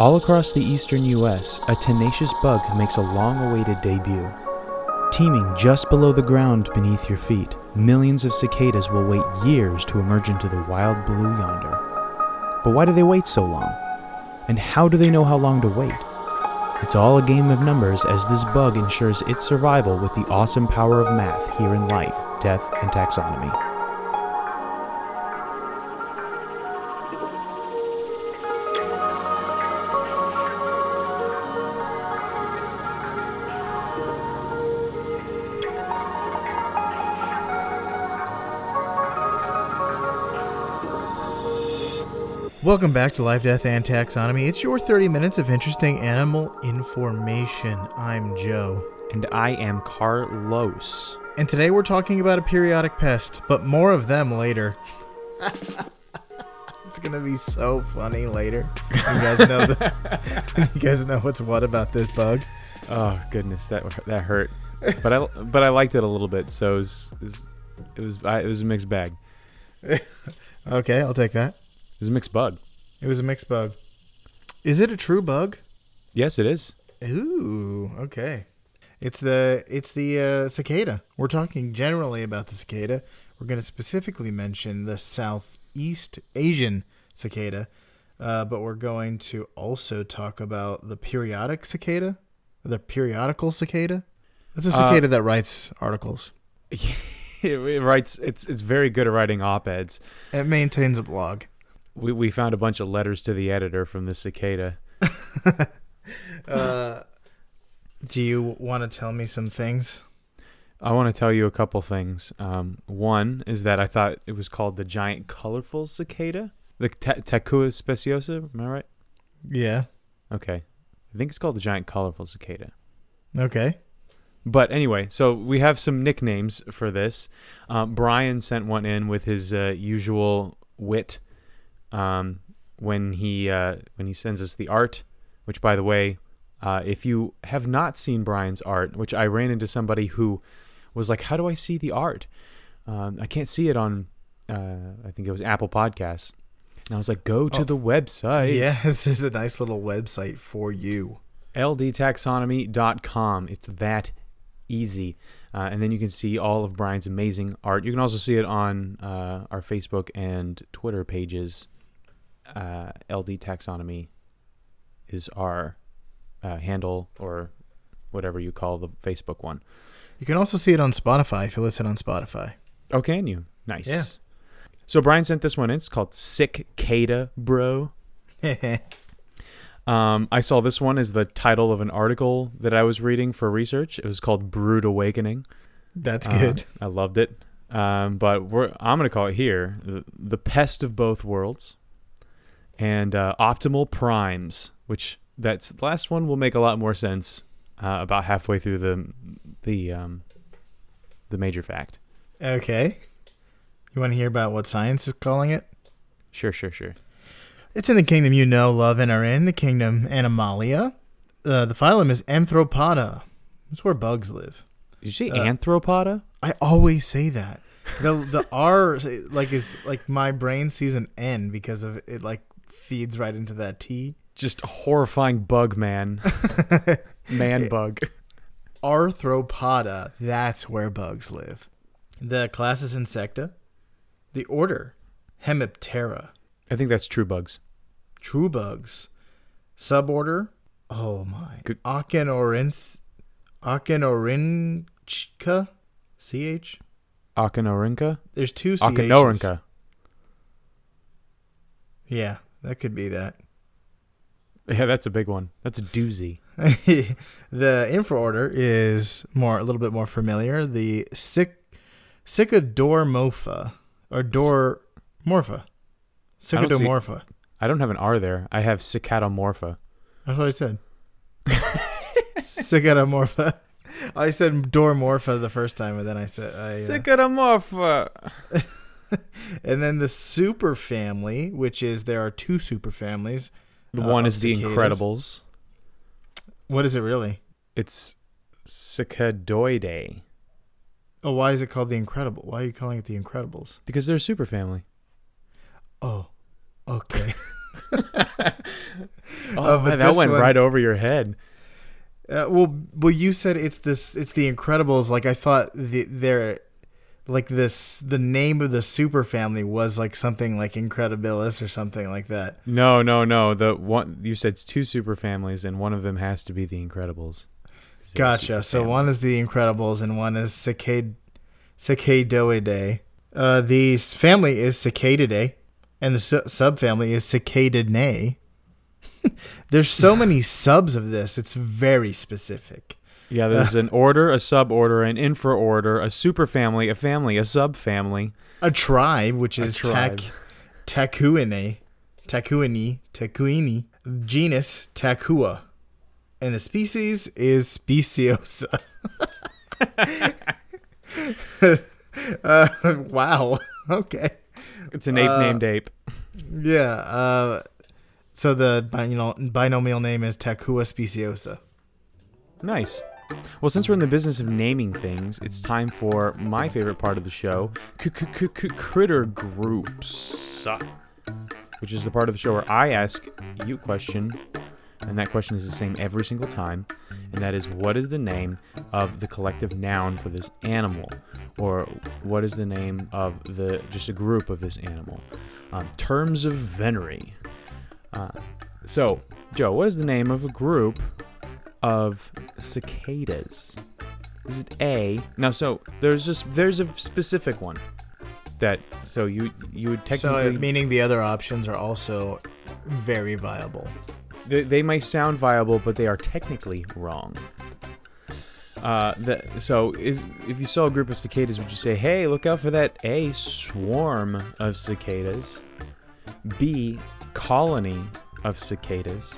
All across the eastern U.S., a tenacious bug makes a long awaited debut. Teeming just below the ground beneath your feet, millions of cicadas will wait years to emerge into the wild blue yonder. But why do they wait so long? And how do they know how long to wait? It's all a game of numbers as this bug ensures its survival with the awesome power of math here in life, death, and taxonomy. Welcome back to Life, Death, and Taxonomy. It's your 30 minutes of interesting animal information. I'm Joe. And I am Carlos. And today we're talking about a periodic pest, but more of them later. it's going to be so funny later. You guys know the, you guys know what's what about this bug. Oh goodness, that that hurt. But I but I liked it a little bit, so it was it was it was, it was a mixed bag. okay, I'll take that. It's a mixed bug. It was a mixed bug. Is it a true bug? Yes, it is. Ooh, okay. It's the it's the uh, cicada. We're talking generally about the cicada. We're going to specifically mention the Southeast Asian cicada, uh, but we're going to also talk about the periodic cicada, the periodical cicada. That's a cicada uh, that writes articles. it writes. It's it's very good at writing op eds. It maintains a blog we we found a bunch of letters to the editor from the cicada. uh, do you want to tell me some things? I want to tell you a couple things. Um, one is that I thought it was called the giant colorful cicada, the Tacua speciosa. Am I right? Yeah. Okay. I think it's called the giant colorful cicada. Okay. But anyway, so we have some nicknames for this. Um, Brian sent one in with his uh, usual wit um, when he uh, when he sends us the art. Which, by the way, uh, if you have not seen Brian's art, which I ran into somebody who was like, "How do I see the art? Um, I can't see it on." Uh, I think it was Apple Podcasts. And I was like, "Go to oh, the website." Yeah, this is a nice little website for you. ldtaxonomy.com. It's that easy. Uh, and then you can see all of Brian's amazing art. You can also see it on uh, our Facebook and Twitter pages uh, LD taxonomy is our uh, handle or whatever you call the Facebook one. You can also see it on Spotify if you listen on Spotify. Oh, can you? Nice. Yeah. So Brian sent this one in. It's called Cicada Bro. um, I saw this one as the title of an article that I was reading for research. It was called Brood Awakening. That's good. Uh, I loved it. Um, but I'm going to call it here the, the Pest of Both Worlds and uh, optimal primes, which that's the last one will make a lot more sense uh, about halfway through the the um, the major fact. Okay, you want to hear about what science is calling it? Sure, sure, sure. It's in the kingdom you know, love, and are in the kingdom Animalia. Uh, the phylum is Anthropoda. That's where bugs live. Did you say uh, Arthropoda? I always say that. The the R like is like my brain sees an N because of it like feeds right into that T. Just horrifying bug man. man bug. Arthropoda. That's where bugs live. The class is Insecta. The order, Hemiptera. I think that's true bugs. True bugs. Suborder, oh my. Good. Achenorinchka? CH? Achenorinka? There's two CHs. Achenorinka. Yeah. That could be that. Yeah, that's a big one. That's a doozy. the infraorder is more a little bit more familiar. The Cic Cicadomorpha or Dormorpha. Cicadomorpha. I don't have an R there. I have Cicadomorpha. That's what I said. Cicadomorpha. I said Dormorpha the first time, and then I said I, uh, Cicadomorpha. and then the super family, which is there are two super families. The uh, one is cicadas. the Incredibles. What is it really? It's Cicadoidae. Oh, why is it called the Incredible? Why are you calling it the Incredibles? Because they're a super family. Oh, okay. Oh, man, that went one- right over your head. Uh, well, well, you said it's this. It's the Incredibles. Like I thought, the, they're like this. The name of the super family was like something like Incredibilis or something like that. No, no, no. The one you said it's two super families, and one of them has to be the Incredibles. So Gotcha. So family. one is the Incredibles and one is Cicad Cicadoidae. Uh, the family is Cicadidae, and the su- subfamily is Cicadinae. There's so many subs of this. It's very specific. Yeah, there's an order, a suborder, an infraorder, a superfamily, a family, a subfamily. A tribe, which is tribe. Tac Tacuini, Tacuini. Genus Tacua, and the species is Speciosa. uh, wow. Okay. It's an ape Uh, named ape. Yeah. Uh, so the binomial, binomial name is Tacua speciosa. Nice. Well, since we're in the business of naming things, it's time for my favorite part of the show, critter groups, which is the part of the show where I ask you a question, and that question is the same every single time, and that is, what is the name of the collective noun for this animal, or what is the name of the just a group of this animal? Um, terms of venery. Uh, so, Joe, what is the name of a group of cicadas? Is it A? Now, so there's just there's a specific one that so you you would technically So, meaning the other options are also very viable. they, they may sound viable, but they are technically wrong. Uh, the, so is if you saw a group of cicadas, would you say, "Hey, look out for that A swarm of cicadas, B colony of cicadas,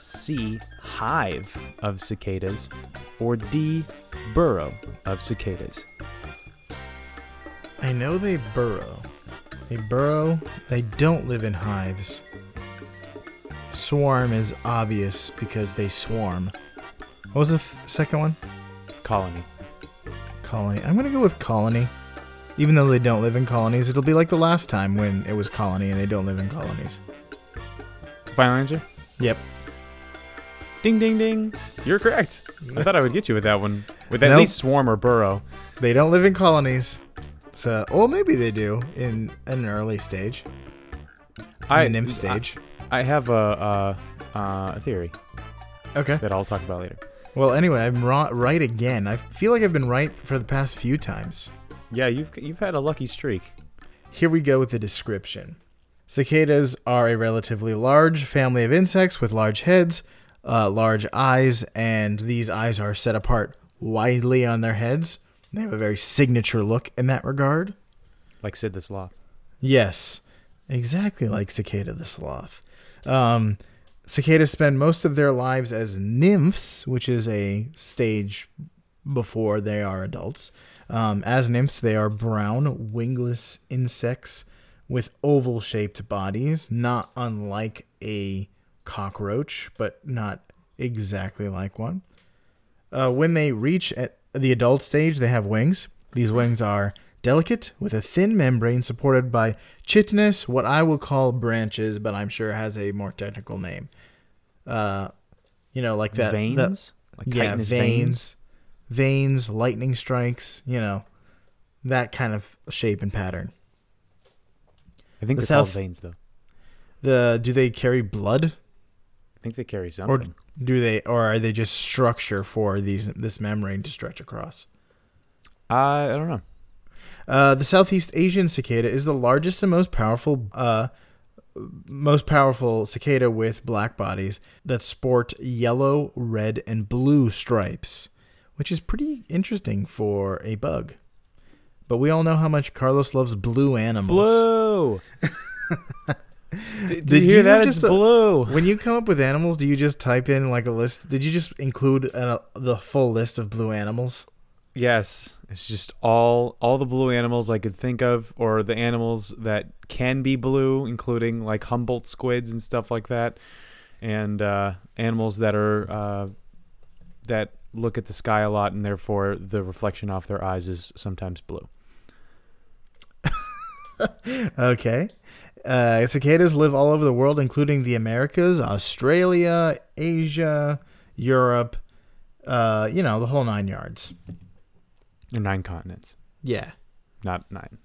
C hive of cicadas, or D burrow of cicadas?" I know they burrow. They burrow. They don't live in hives. Swarm is obvious because they swarm. What was the th- second one? Colony. Colony. I'm gonna go with colony. Even though they don't live in colonies, it'll be like the last time when it was colony and they don't live in colonies. Final answer. Yep. Ding ding ding. You're correct. I thought I would get you with that one. With at Nope. least swarm or burrow. They don't live in colonies. So, well, maybe they do in an early stage, in I the nymph stage. I have a, a, uh, a theory okay. that I'll talk about later. Well, anyway, I'm ro- right again. I feel like I've been right for the past few times. Yeah, you've you've had a lucky streak. Here we go with the description. Cicadas are a relatively large family of insects with large heads, uh, large eyes, and these eyes are set apart widely on their heads. They have a very signature look in that regard. Like Sid the Sloth. Yes, exactly like Cicada the Sloth. Um, cicadas spend most of their lives as nymphs, which is a stage before they are adults. Um, as nymphs, they are brown, wingless insects with oval shaped bodies, not unlike a cockroach, but not exactly like one. Uh, when they reach at the adult stage, they have wings. These wings are delicate with a thin membrane supported by chitinous, what I will call branches, but I'm sure has a more technical name. Uh, you know, like that. that- veins? like yeah, chitinous veins, veins, lightning strikes. You know, that kind of shape and pattern. I think The they're called South- veins though. The do they carry blood, think they carry or do they, or are they just structure for these this membrane to stretch across? I I don't know. Uh, the Southeast Asian cicada is the largest and most powerful, uh, most powerful cicada with black bodies that sport yellow, red, and blue stripes, which is pretty interesting for a bug. But we all know how much Carlos loves blue animals. Blue. did, did you hear you that? It's uh, blue. When you come up with animals, do you just type in like a list? Did you just include uh, the full list of blue animals? Yes, it's just all all the blue animals I could think of, or the animals that can be blue, including like Humboldt squids and stuff like that, and uh, animals that are uh, that look at the sky a lot, and therefore the reflection off their eyes is sometimes blue. Okay. Uh, cicadas live all over the world, including the Americas, Australia, Asia, Europe. Uh, you know the whole nine yards. Or nine continents, Yeah, not nine.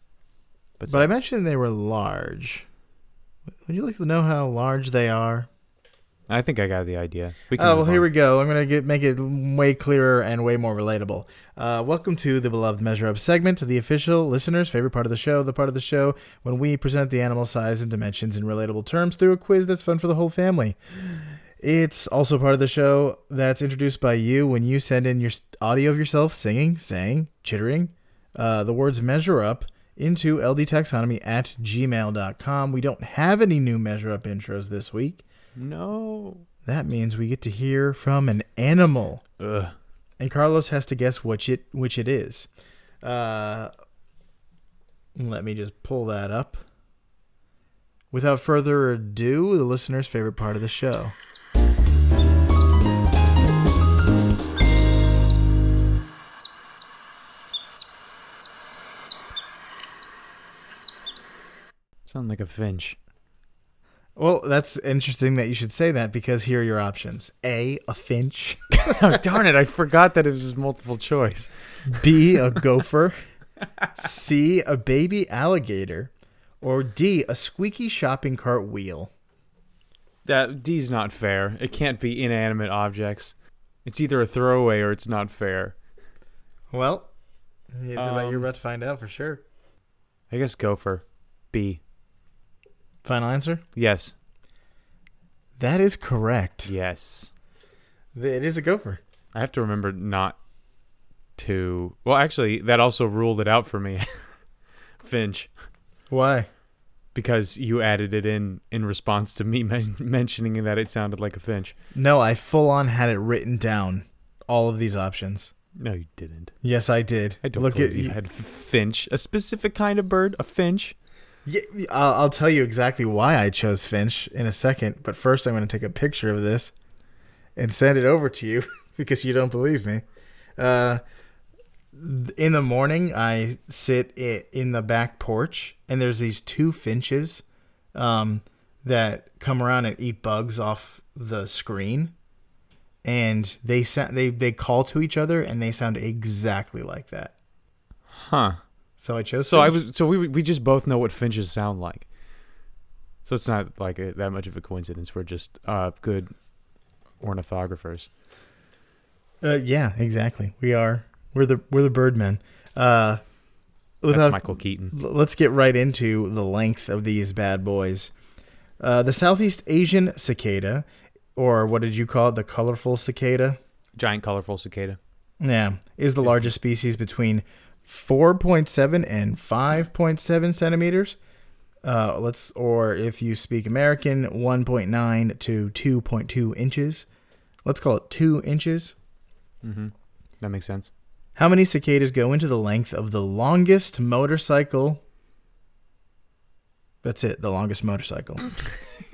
But, but I mentioned they were large. Would you like to know how large they are? I think I got the idea. We Oh well, here on. we go. I'm gonna get make it way clearer and way more relatable. Uh, welcome to the beloved Measure Up segment, the official listener's favorite part of the show, the part of the show when we present the animal size and dimensions in relatable terms through a quiz that's fun for the whole family. It's also part of the show that's introduced by you when you send in your audio of yourself singing, saying, chittering, uh, the words measure up into ldtaxonomy at gmail.com. We don't have any new measure up intros this week. No. That means we get to hear from an animal, Ugh. and Carlos has to guess which it which it is. Uh, let me just pull that up. Without further ado, the listener's favorite part of the show. Sound like a finch. Well, that's interesting that you should say that because here are your options: A, a finch; oh, darn it! I forgot that it was multiple choice. B, a gopher; C, a baby alligator; or D, a squeaky shopping cart wheel. That D's not fair. It can't be inanimate objects. It's either a throwaway or it's not fair. Well, it's about you're Um, about to find out for sure. I guess gopher. B. Final answer? Yes. That is correct. Yes. It is a gopher. I have to remember not to. Well, actually, that also ruled it out for me. Finch, Why? because you added it in in response to me men- mentioning that it sounded like a finch. No, I full on had it written down. All of these options. No, you didn't. Yes, I did. I don't Look believe at you had finch, a specific kind of bird, a finch. Yeah, I'll, I'll tell you exactly why I chose Finch in a second. But first, I'm going to take a picture of this and send it over to you because you don't believe me. Uh, in the morning, I sit in the back porch, and there's these two finches um, that come around and eat bugs off the screen, and they sa- they they call to each other, and they sound exactly like that. Huh. So I chose. So I was so we we just both know what finches sound like. So it's not like a, that much of a coincidence. We're just uh, good ornithographers. Uh, yeah, exactly. We are. We're the we're the birdmen. Uh, That's Michael Keaton. let's get right into the length of these bad boys. Uh, the Southeast Asian cicada, or what did you call it? The colorful cicada. Giant colorful cicada. Yeah, is the largest species between 4.7 and 5.7 centimeters. Uh, let's, or if you speak American, 1.9 to 2.2 inches. Let's call it two inches. Mm-hmm. That makes sense. How many cicadas go into the length of the longest motorcycle? That's it, the longest motorcycle.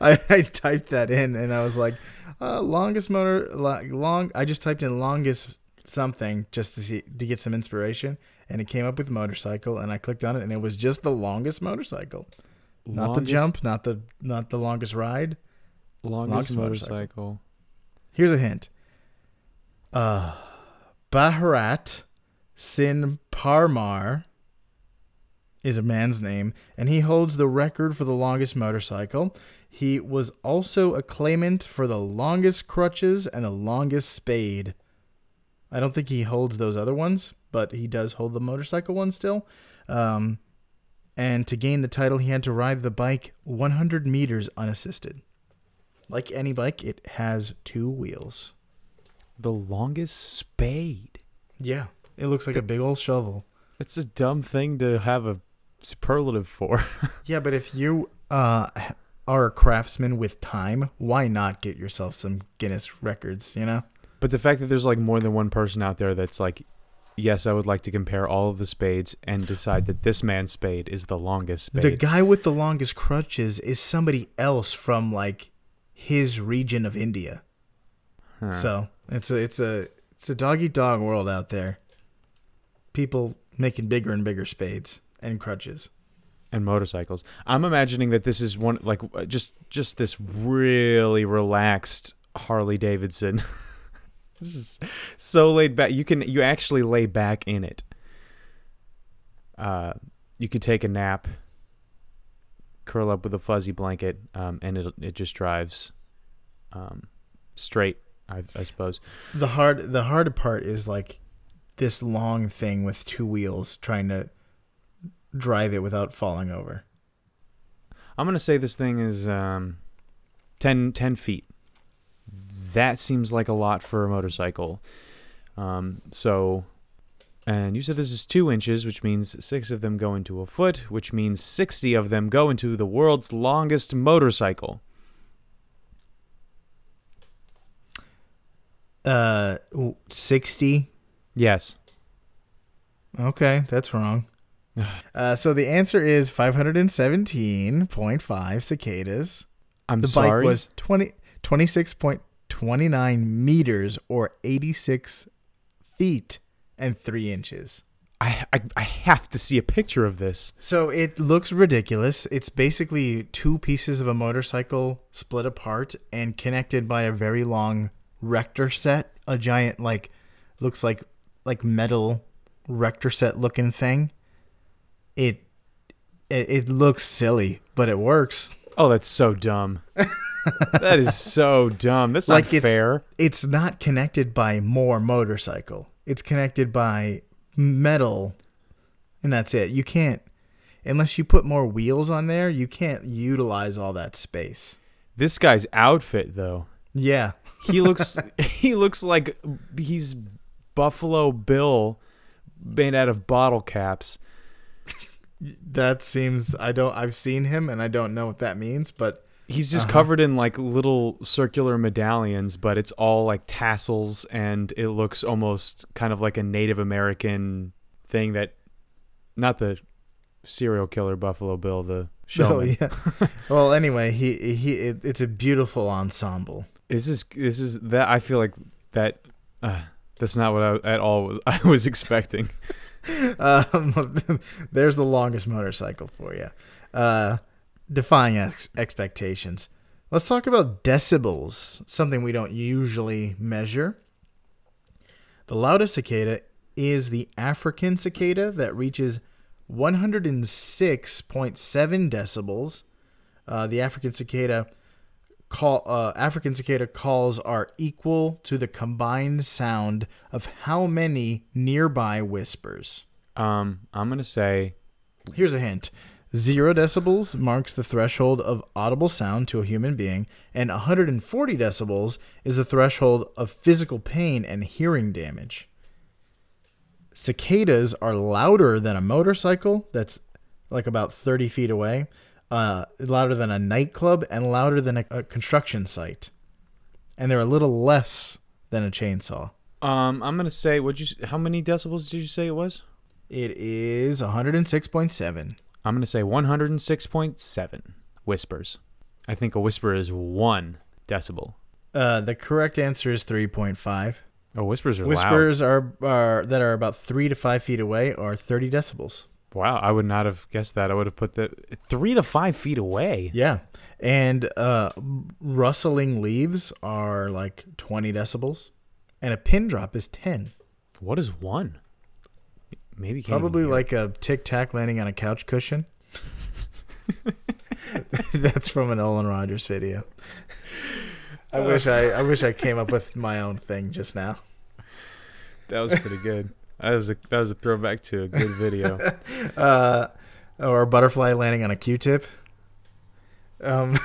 I, I typed that in and I was like, uh, longest motor, lo- long. I just typed in longest something just to see to get some inspiration, and it came up with motorcycle, and I clicked on it, and it was just the longest motorcycle, not the jump, not the not the longest ride. Longest, longest motorcycle. motorcycle. Here's a hint. Uh, Bharat Singh Parmar is a man's name, and he holds the record for the longest motorcycle. He was also a claimant for the longest crutches and the longest spade. I don't think he holds those other ones, but he does hold the motorcycle one still. Um, and to gain the title, he had to ride the bike 100 meters unassisted. Like any bike, it has two wheels. The longest spade. Yeah. It looks like a big old shovel. It's a dumb thing to have a superlative for. Yeah, but if you uh, are a craftsman with time, why not get yourself some Guinness records, you know? but the fact that there's like more than one person out there that's like, yes, I would like to compare all of the spades and decide that this man's spade is the longest spade. The guy with the longest crutches is somebody else from like his region of India. Huh. So it's a it's a it's a dog eat dog world out there. People making bigger and bigger spades and crutches. And motorcycles. I'm imagining that this is one like uh, just just this really relaxed Harley Davidson. this is so laid back. You can you actually lay back in it. Uh, you could take a nap, curl up with a fuzzy blanket, um, and it it just drives um, straight. I, I suppose. The hard the hard part is like this long thing with two wheels trying to drive it without falling over. I'm gonna say this thing is um, 10, 10 feet. That seems like a lot for a motorcycle. Um, so, and you said this is two inches, which means six of them go into a foot, which means sixty of them go into the world's longest motorcycle. Uh 60 Yes. Okay, that's wrong. Uh, so the answer is 517.5 cicadas. I'm The sorry. bike was 20, 26.29 meters or 86 feet and 3 inches. I, I I have to see a picture of this. So it looks ridiculous. It's basically two pieces of a motorcycle split apart and connected by a very long Erector Set, a giant like looks like like metal Erector Set looking thing. It it, it looks silly, but it works. Oh, that's so dumb. that is so dumb. That's Like not it's- fair. It's not connected by more motorcycle. It's connected by metal and that's it. You can't unless you put more wheels on there, you can't utilize all that space. This guy's outfit, though. Yeah. He looks he looks like he's Buffalo Bill made out of bottle caps. That seems I don't I've seen him and I don't know what that means, but He's just Uh-huh. covered in like little circular medallions, but it's all like tassels and it looks almost kind of like a Native American thing that not the serial killer Buffalo Bill, the oh yeah. well, anyway, he he it, it's a beautiful ensemble. This is this is that I feel like that uh, that's not what I at all was I was expecting. Um, there's the longest motorcycle for you. Uh, defying ex- expectations. Let's talk about decibels, something we don't usually measure. The loudest cicada is the African cicada that reaches 106.7 decibels. Uh, the African cicada call uh, African cicada calls are equal to the combined sound of how many nearby whispers? Um, I'm gonna say Here's a hint. Zero decibels marks the threshold of audible sound to a human being, and 140 decibels is the threshold of physical pain and hearing damage. Cicadas are louder than a motorcycle that's like about 30 feet away, uh, louder than a nightclub, and louder than a, a construction site. And they're a little less than a chainsaw. um I'm gonna say what you how many decibels did you say it was? It is 106.7. I'm gonna say 106.7 whispers. I think a whisper is one decibel. Uh, the correct answer is 3.5. Oh, whispers are loud. Whispers are, are that are about three to five feet away are 30 decibels. Wow, I would not have guessed that. I would have put that three to five feet away. Yeah. And uh, rustling leaves are like 20 decibels. And a pin drop is 10. What is one? Maybe Probably like a tic tac landing on a couch cushion. That's from an Olin Rogers video. I wish I, I wish I came up with my own thing just now. that was pretty good. That was a that was a throwback to a good video. Uh, or a butterfly landing on a Q-tip. Um,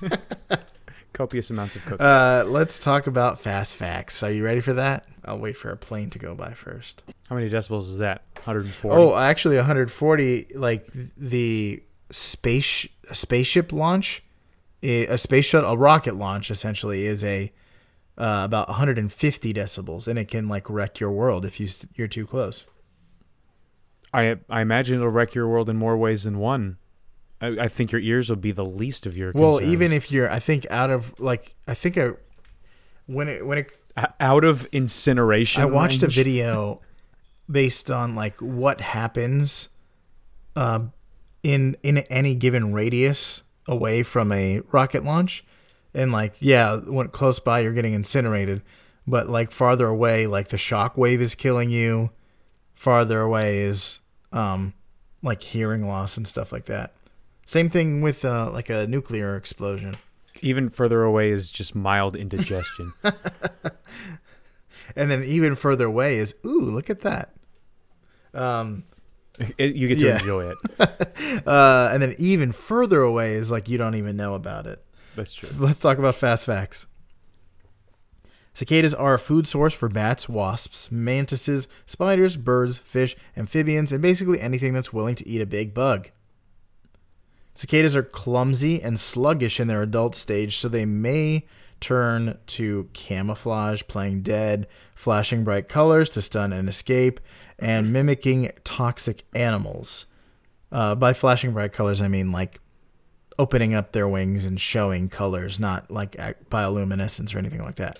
Copious amounts of cookies. Uh, let's talk about fast facts. Are you ready for that? I'll wait for a plane to go by first. How many decibels is that? 140. Oh, actually, 140. Like the space a spaceship launch, a space shuttle, a rocket launch, essentially is a uh, about 150 decibels, and it can like wreck your world if you you're too close. I I imagine it'll wreck your world in more ways than one. I, I think your ears will be the least of your. Well, concerns. even if you're, I think out of like, I think I when it when it out of incineration. I watched a video based on like what happens uh, in in any given radius away from a rocket launch. And like, yeah, when close by, you're getting incinerated, but like farther away, like the shock wave is killing you. Farther away is um, like hearing loss and stuff like that. Same thing with uh, like a nuclear explosion. Even further away is just mild indigestion. and then even further away is ooh, look at that. Um, It- you get to Yeah. enjoy it. uh, and then even further away is like you don't even know about it. That's true. Let's talk about fast facts. Cicadas are a food source for bats, wasps, mantises, spiders, birds, fish, amphibians, and basically anything that's willing to eat a big bug. Cicadas are clumsy and sluggish in their adult stage, so they may turn to camouflage, playing dead, flashing bright colors to stun and escape, and mimicking toxic animals. Uh, by flashing bright colors, I mean like opening up their wings and showing colors, not like bioluminescence or anything like that.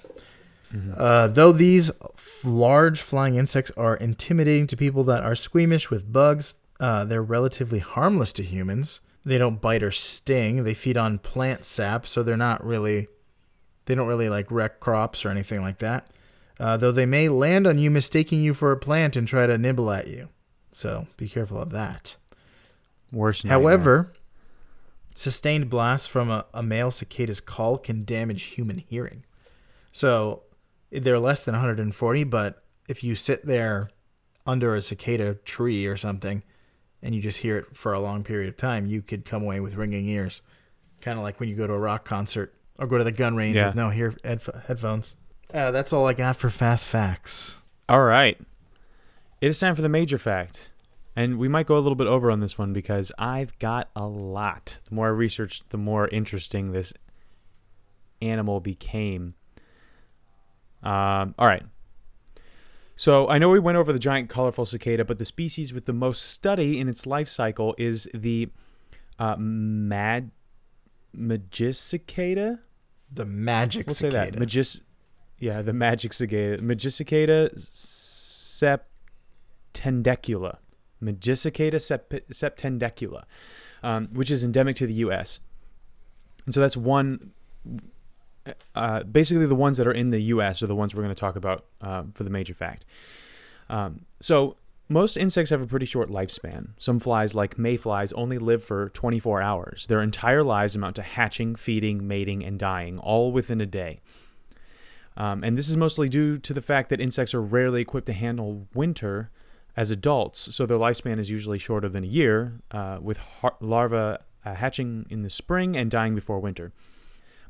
Uh, though these f- large flying insects are intimidating to people that are squeamish with bugs, uh, they're relatively harmless to humans. They don't bite or sting. They feed on plant sap, so they're not really, they don't really like wreck crops or anything like that. Uh, though they may land on you, mistaking you for a plant and try to nibble at you. So be careful of that. Worse. However, sustained blasts from a, a male cicada's call can damage human hearing. So they're less than 140, but if you sit there under a cicada tree or something and you just hear it for a long period of time, you could come away with ringing ears. Kind of like when you go to a rock concert or go to the gun range Yeah. with no hear headph- headphones. Uh, that's all I got for fast facts. All right. It is time for the major fact. And we might go a little bit over on this one because I've got a lot. The more I researched, the more interesting this animal became. Um, all right. So I know we went over the giant colorful cicada, but the species with the most study in its life cycle is the uh, mad magicicada. The magic We'll say that. Magis, yeah, the magic cicada. Magicicada septendecula. Magicicada sep- septendecula, um, which is endemic to the U.S. And so that's one. Uh, basically, the ones that are in the U.S. are the ones we're going to talk about uh, for the major fact. Um, so most insects have a pretty short lifespan. Some flies, like mayflies, only live for 24 hours. Their entire lives amount to hatching, feeding, mating, and dying, all within a day. Um, and this is mostly due to the fact that insects are rarely equipped to handle winter as adults, so their lifespan is usually shorter than a year, uh, with har- larvae uh, hatching in the spring and dying before winter.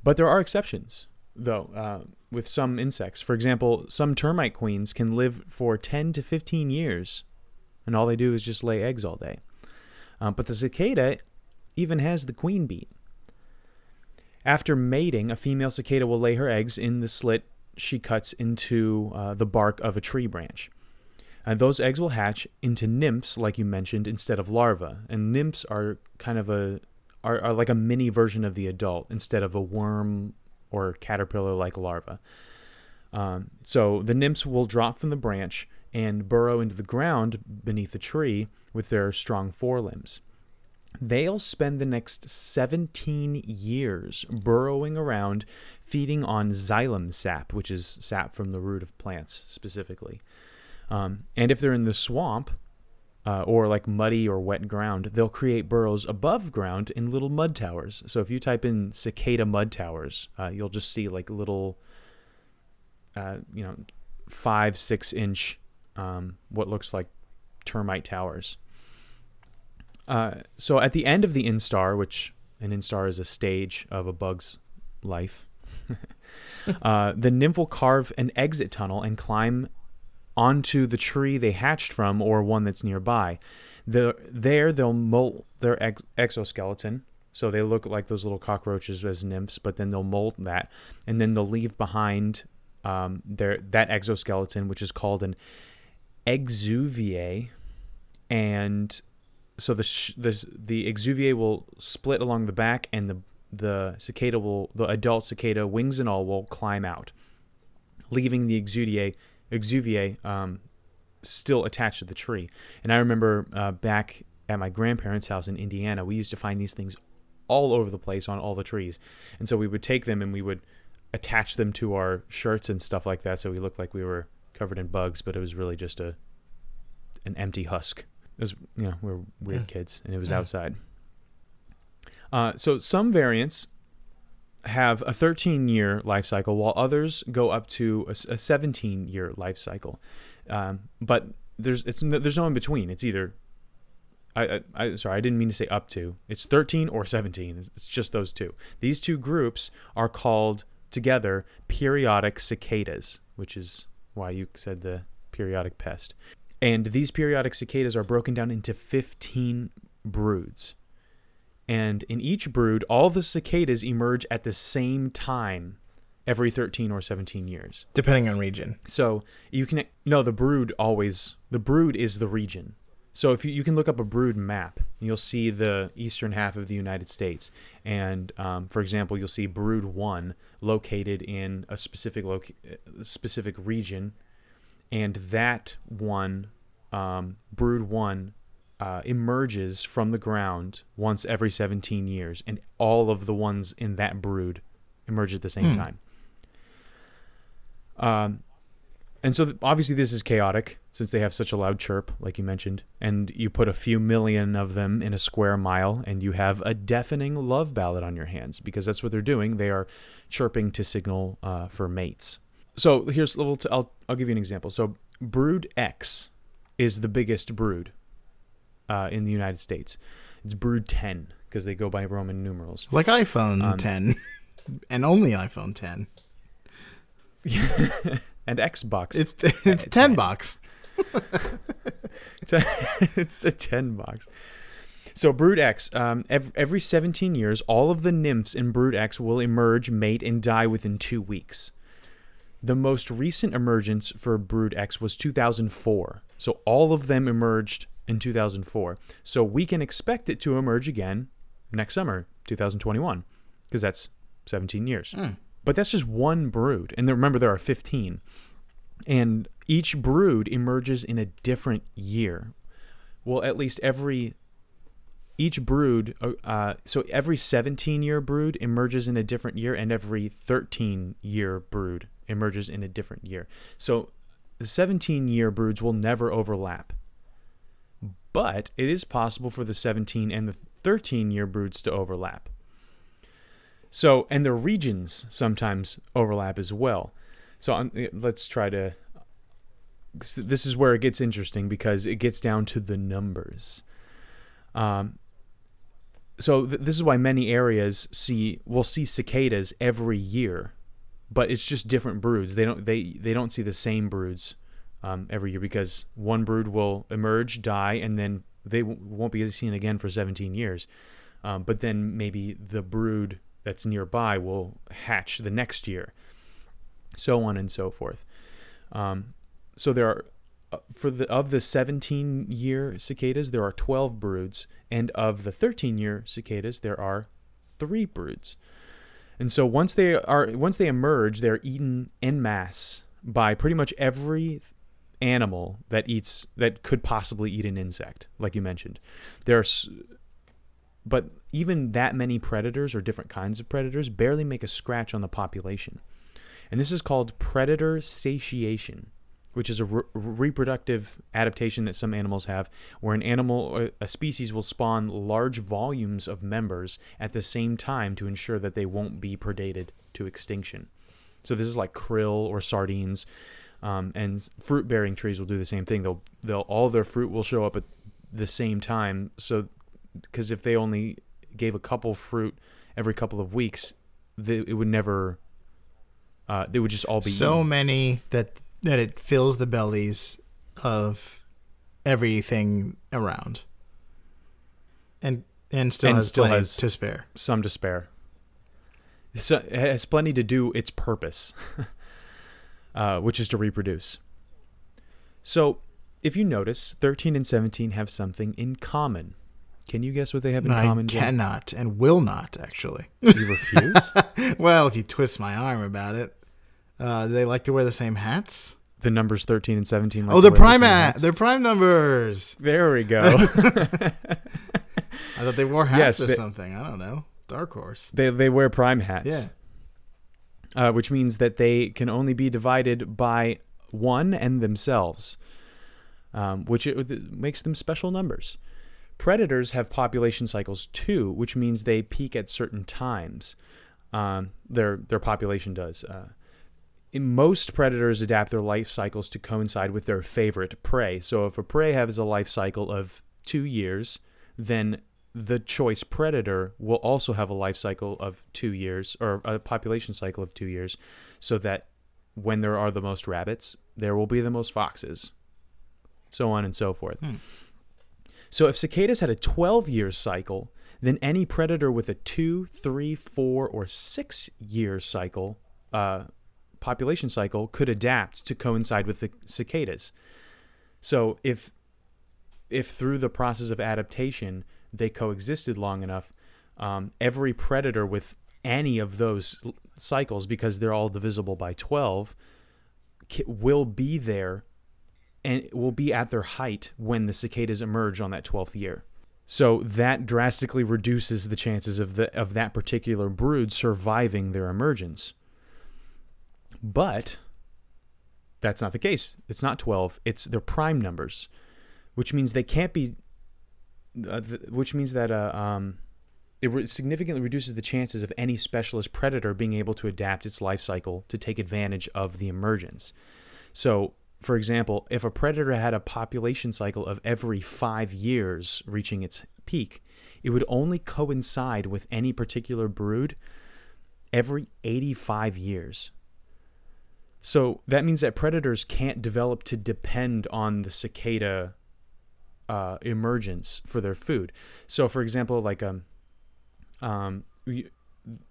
But there are exceptions, though, uh, with some insects. For example, some termite queens can live for 10 to 15 years, and all they do is just lay eggs all day. Um, but the cicada even has the queen beat. After mating, a female cicada will lay her eggs in the slit she cuts into uh, the bark of a tree branch. And those eggs will hatch into nymphs, like you mentioned, instead of larvae. And nymphs are kind of a are, are like a mini version of the adult instead of a worm or caterpillar like larva. Um, so the nymphs will drop from the branch and burrow into the ground beneath the tree with their strong forelimbs. They'll spend the next 17 years burrowing around, feeding on xylem sap, which is sap from the root of plants specifically. Um, and if they're in the swamp, uh, or like muddy or wet ground, they'll create burrows above ground in little mud towers. So if you type in cicada mud towers, uh, you'll just see like little, uh, you know, five, six inch, um, what looks like termite towers. Uh, so at the end of the instar, which an instar is a stage of a bug's life, uh, the nymph will carve an exit tunnel and climb onto the tree they hatched from or one that's nearby. The, there, they'll molt their ex- exoskeleton. So they look like those little cockroaches as nymphs, but then they'll molt that, and then they'll leave behind um, their that exoskeleton, which is called an exuviae, and so the sh- the the exuviae will split along the back, and the the cicada will the adult cicada wings and all will climb out, leaving the exuviae exuviae um, still attached to the tree. And I remember uh, back at my grandparents' house in Indiana, we used to find these things all over the place on all the trees. And so we would take them and we would attach them to our shirts and stuff like that so we looked like we were covered in bugs, but it was really just a an empty husk. It was you know, we are weird Mm. kids and it was Mm. outside. Uh, so some variants have a 13 year life cycle, while others go up to a 17 year life cycle. Um, but there's there's no in between. It's either I, I, sorry I didn't mean to say up to. It's 13 or 17. It's- It's just those two. These two groups are called together periodic cicadas, which is why you said the periodic pest. And these periodic cicadas are broken down into 15 broods. And in each brood, all the cicadas emerge at the same time every 13 or 17 years. Depending on region. So you can no the brood always the brood is the region. So if you, you can look up a brood map, you'll see the eastern half of the United States, and um, for example, you'll see brood one located in a specific uh, specific region, and that one um, brood one uh, emerges from the ground once every 17 years, and all of the ones in that brood emerge at the same Hmm. time. Um, and so th- obviously this is chaotic since they have such a loud chirp, like you mentioned, and you put a few million of them in a square mile, and you have a deafening love ballad on your hands because that's what they're doing. They are chirping to signal uh, for mates. So here's a little. T- I'll I'll give you an example. So brood X is the biggest brood uh, in the United States. It's brood ten because they go by Roman numerals. Like iPhone Um, 10 and only iPhone 10. and Xbox. It's, it's 10 bucks. it's a 10 box. So Brood X, um, every, every 17 years, all of the nymphs in Brood X will emerge, mate, and die within two weeks. The most recent emergence for Brood X was 2004. So all of them emerged in 2004. So we can expect it to emerge again next summer, 2021, because that's 17 years. Hmm. But that's just one brood. And remember, there are 15. And each brood emerges in a different year. Well, at least every each brood uh, uh, so every 17 year brood emerges in a different year and every 13 year brood emerges in a different year so the 17 year broods will never overlap but it is possible for the 17 and the 13 year broods to overlap. So and the regions sometimes overlap as well. So um, let's try to this is where it gets interesting because it gets down to the numbers. Um, so th- this is why many areas see will see cicadas every year, but it's just different broods. They don't they they don't see the same broods um, every year because one brood will emerge, die, and then they w- won't be seen again for 17 years. Um, but then maybe the brood that's nearby will hatch the next year, so on and so forth. Um, so there are uh, for the of the 17 year cicadas there are 12 broods and of the 13 year cicadas there are 3 broods and so once they are once they emerge they're eaten en masse by pretty much every animal that eats that could possibly eat an insect like you mentioned there's but even that many predators or different kinds of predators barely make a scratch on the population and this is called predator satiation which is a re- reproductive adaptation that some animals have, where an animal or a species will spawn large volumes of members at the same time to ensure that they won't be predated to extinction. So this is like krill or sardines, um, and fruit-bearing trees will do the same thing. They'll they'll all their fruit will show up at the same time. So because if they only gave a couple fruit every couple of weeks, they, it would never. Uh, they would just all be So eaten. many that that it fills the bellies of everything around. And and still And has still has- to spare. some to spare. So it has plenty to do its purpose, uh, which is to reproduce. So, if you notice, 13 and 17 have something in common. Can you guess what they have in I common? Jim? cannot and will not actually. You refuse? well, if you twist my arm about it, uh, they like to wear the same hats. the numbers 13 and 17. Like oh, they're prime hats. they're prime numbers. There we go. I thought they wore hats Yes, or they- something. I don't know. Dark horse. they they wear prime hats. Yeah. Uh, which means that they can only be divided by one and themselves, um, which it, makes them special numbers. Predators have population cycles too, which means they peak at certain times. Um, their their population does. Uh, most predators adapt their life cycles to coincide with their favorite prey. So if a prey has a life cycle of two years, then the choice predator will also have a life cycle of two years or a population cycle of two years so that when there are the most rabbits there will be the most foxes. So on and so forth. Hmm. so if cicadas had a 12 year cycle then any predator with a two three four or six year cycle uh, population cycle could adapt to coincide with the cicadas. So if if through the process of adaptation they coexisted long enough, um, every predator with any of those cycles, because they're all divisible by 12, ki- will be there and will be at their height when the cicadas emerge on that 12th year. So that drastically reduces the chances of the of that particular brood surviving their emergence. But that's not the case. It's not 12. It's their prime numbers, which means they can't be uh, th- which means that uh, um, it re- significantly reduces the chances of any specialist predator being able to adapt its life cycle to take advantage of the emergence. So, for example, if a predator had a population cycle of every five years reaching its peak, it would only coincide with any particular brood every 85 years. So that means that predators can't develop to depend on the cicada uh, emergence for their food. So, for example, like um, um, we,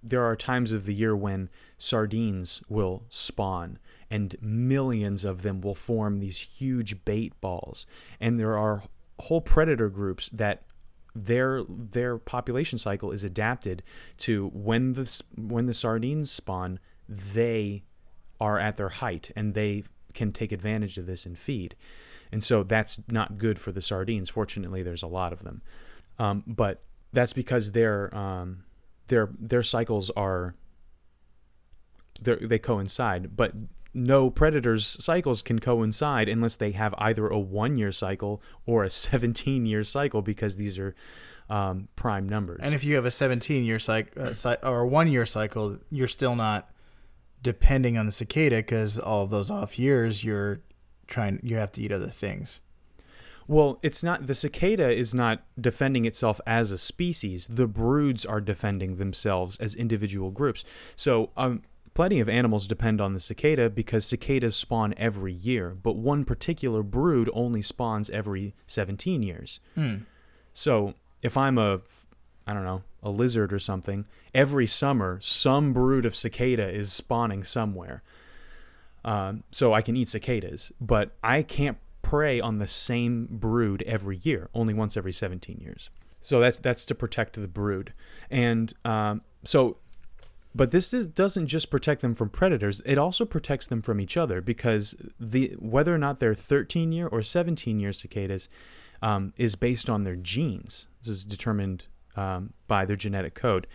there are times of the year when sardines will spawn, and millions of them will form these huge bait balls, and there are whole predator groups that their their population cycle is adapted to when the when the sardines spawn, they are at their height and they can take advantage of this and feed. And so that's not good for the sardines. Fortunately, there's a lot of them, um, but that's because their um, their their cycles are they're- coincide. But no predators' cycles can coincide unless they have either a one-year cycle or a 17-year cycle because these are um, prime numbers. And if you have a 17 year cycle uh, cy- or a one year cycle, you're still not depending on the cicada because all of those off years you're trying you have to eat other things. Well, it's not the cicada is not defending itself as a species. The broods are defending themselves as individual groups. So, um, plenty of animals depend on the cicada because cicadas spawn every year, but one particular brood only spawns every 17 years. Hmm. So, if I'm a I don't know, a lizard or something, every summer some brood of cicada is spawning somewhere. Um, so I can eat cicadas, but I can't prey on the same brood every year, only once every 17 years. So that's that's to protect the brood, and um, so, but this is, doesn't just protect them from predators; it also protects them from each other because the whether or not they're 13 year or 17 year cicadas um, is based on their genes. This is determined um, by their genetic code.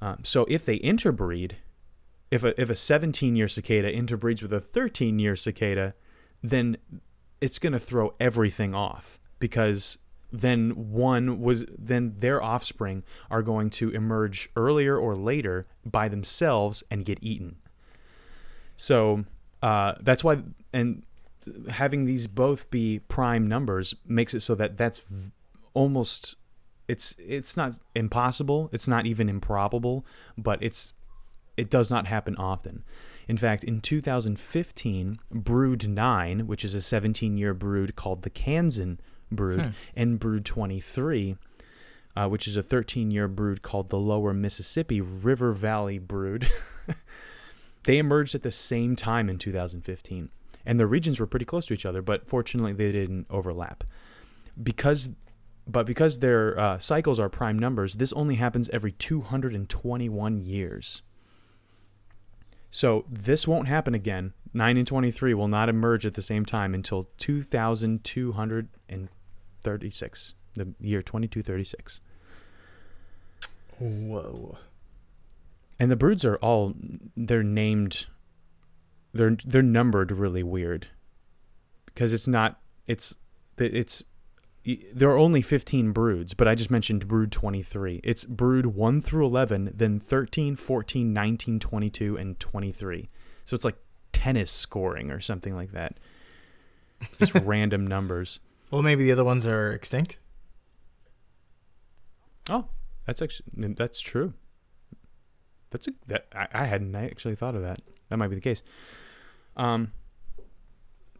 Um, so if they interbreed, if a if a 17 year cicada interbreeds with a 13 year cicada, then it's going to throw everything off because then one was then their offspring are going to emerge earlier or later by themselves and get eaten. So uh, that's why and having these both be prime numbers makes it so that that's v- almost it's it's not impossible it's not even improbable but it's it does not happen often. In fact in 2015 brood 9 which is a 17 year brood called the kansan brood Hmm. and brood 23 uh, which is a 13 year brood called the lower mississippi river valley brood they emerged at the same time in 2015 and the regions were pretty close to each other but fortunately they didn't overlap. Because but because their uh, cycles are prime numbers this only happens every 221 years so this won't happen again 9 and 23 will not emerge at the same time until 2236, the year 2236. Whoa. And the broods are all they're named they're they're numbered really weird. Because it's not it's it's there are only 15 broods, but I just mentioned brood 23. It's brood 1 through 11, then 13, 14, 19, 22 and 23. So it's like tennis scoring or something like that. Just random numbers. Well, maybe the other ones are extinct. Oh, that's actually that's true. That's a that I, I hadn't actually thought of that. That might be the case. Um.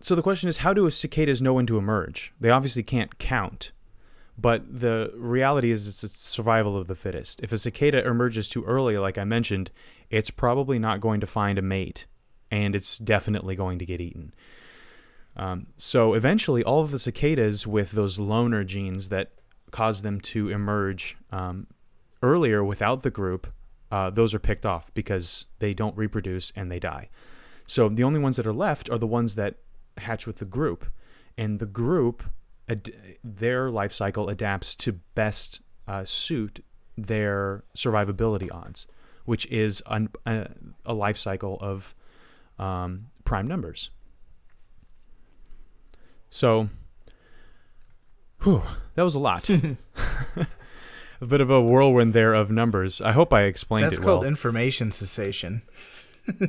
So the question is, how do cicadas know when to emerge? They obviously can't count, but the reality is it's survival of the fittest. If a cicada emerges too early, like I mentioned, it's probably not going to find a mate, and it's definitely going to get eaten. Um, so eventually, all of the cicadas with those loner genes that cause them to emerge um, earlier without the group, uh, those are picked off because they don't reproduce and they die. So the only ones that are left are the ones that hatch with the group, and the group, ad- their life cycle adapts to best uh, suit their survivability odds, which is an, a, a, life cycle of um, prime numbers. So, whew, that was a lot. a bit of a whirlwind there of numbers. I hope I explained that's it well. That's called information cessation.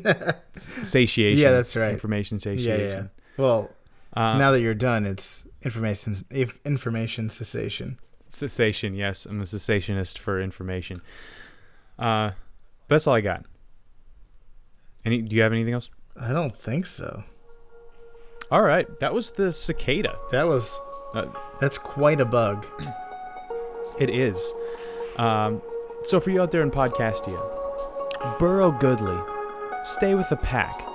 satiation. Yeah, that's right. Information satiation. Yeah, yeah. Well, Uh, now that you're done, it's information if information cessation. cessation. Yes, I'm a cessationist for information. Uh, that's all I got. Any? Do you have anything else? I don't think so. All right, that was the cicada. That was Uh, that's quite a bug. It is. Um, so for you out there in Podcastia, burrow goodly, stay with the pack,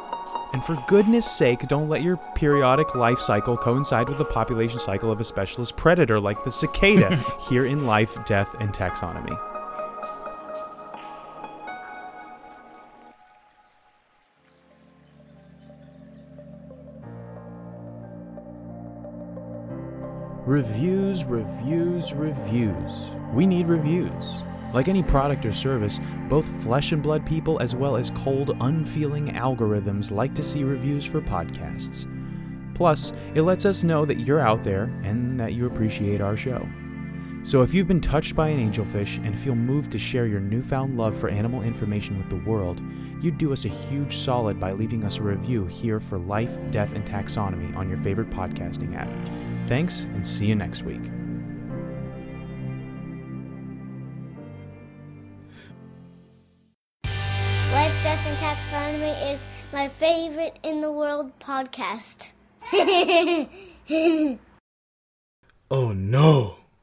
and for goodness sake, don't let your periodic life cycle coincide with the population cycle of a specialist predator like the cicada here in Life, Death, and Taxonomy. Reviews, reviews, reviews. We need reviews. Like any product or service, both flesh and blood people as well as cold, unfeeling algorithms like to see reviews for podcasts. Plus, it lets us know that you're out there and that you appreciate our show. So if you've been touched by an angelfish and feel moved to share your newfound love for animal information with the world, you'd do us a huge solid by leaving us a review here for Life, Death, and Taxonomy on your favorite podcasting app. Thanks, and see you next week. And Taxonomy is my favorite in the world podcast. Oh no.